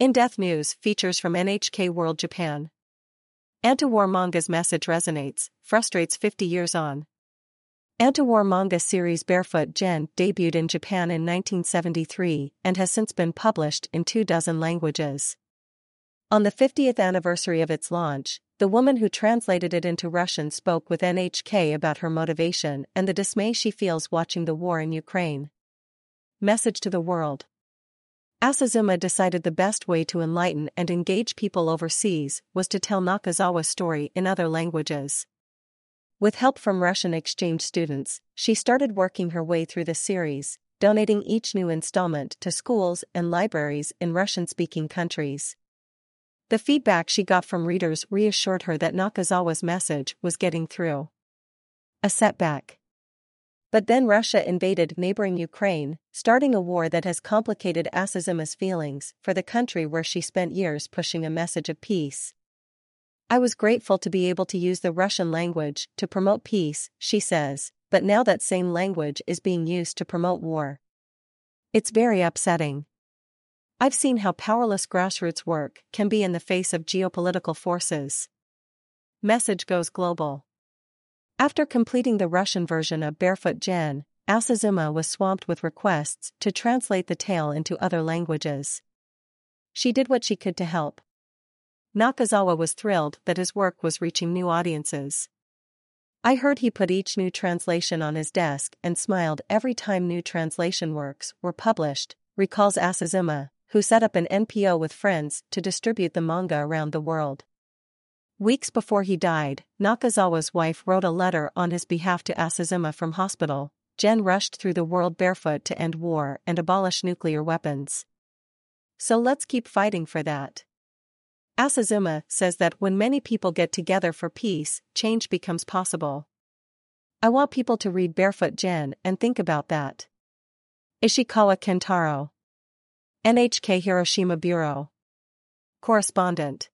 In Depth News features from NHK World Japan. Anti-war manga's message resonates, frustrates 50 years on. Anti-war manga series Barefoot Gen debuted in Japan in 1973 and has since been published in two dozen languages. On the 50th anniversary of its launch, the woman who translated it into Russian spoke with NHK about her motivation and the dismay she feels watching the war in Ukraine. Message to the world Asazuma decided the best way to enlighten and engage people overseas was to tell Nakazawa's story in other languages. With help from Russian exchange students, she started working her way through the series, donating each new installment to schools and libraries in Russian speaking countries. The feedback she got from readers reassured her that Nakazawa's message was getting through. A setback. But then Russia invaded neighboring Ukraine, starting a war that has complicated Asazuma's feelings for the country where she spent years pushing a message of peace. I was grateful to be able to use the Russian language to promote peace, she says, but now that same language is being used to promote war. It's very upsetting. I've seen how powerless grassroots work can be in the face of geopolitical forces. Message goes global. After completing the Russian version of Barefoot Gen, Asazuma was swamped with requests to translate the tale into other languages. She did what she could to help. Nakazawa was thrilled that his work was reaching new audiences. I heard he put each new translation on his desk and smiled every time new translation works were published, recalls Asazuma, who set up an NPO with friends to distribute the manga around the world. Weeks before he died, Nakazawa's wife wrote a letter on his behalf to Asazuma from hospital. Gen rushed through the world barefoot to end war and abolish nuclear weapons. So let's keep fighting for that. Asazuma says that when many people get together for peace, change becomes possible. I want people to read Barefoot Gen and think about that. Ishikawa Kentaro. NHK Hiroshima Bureau. Correspondent.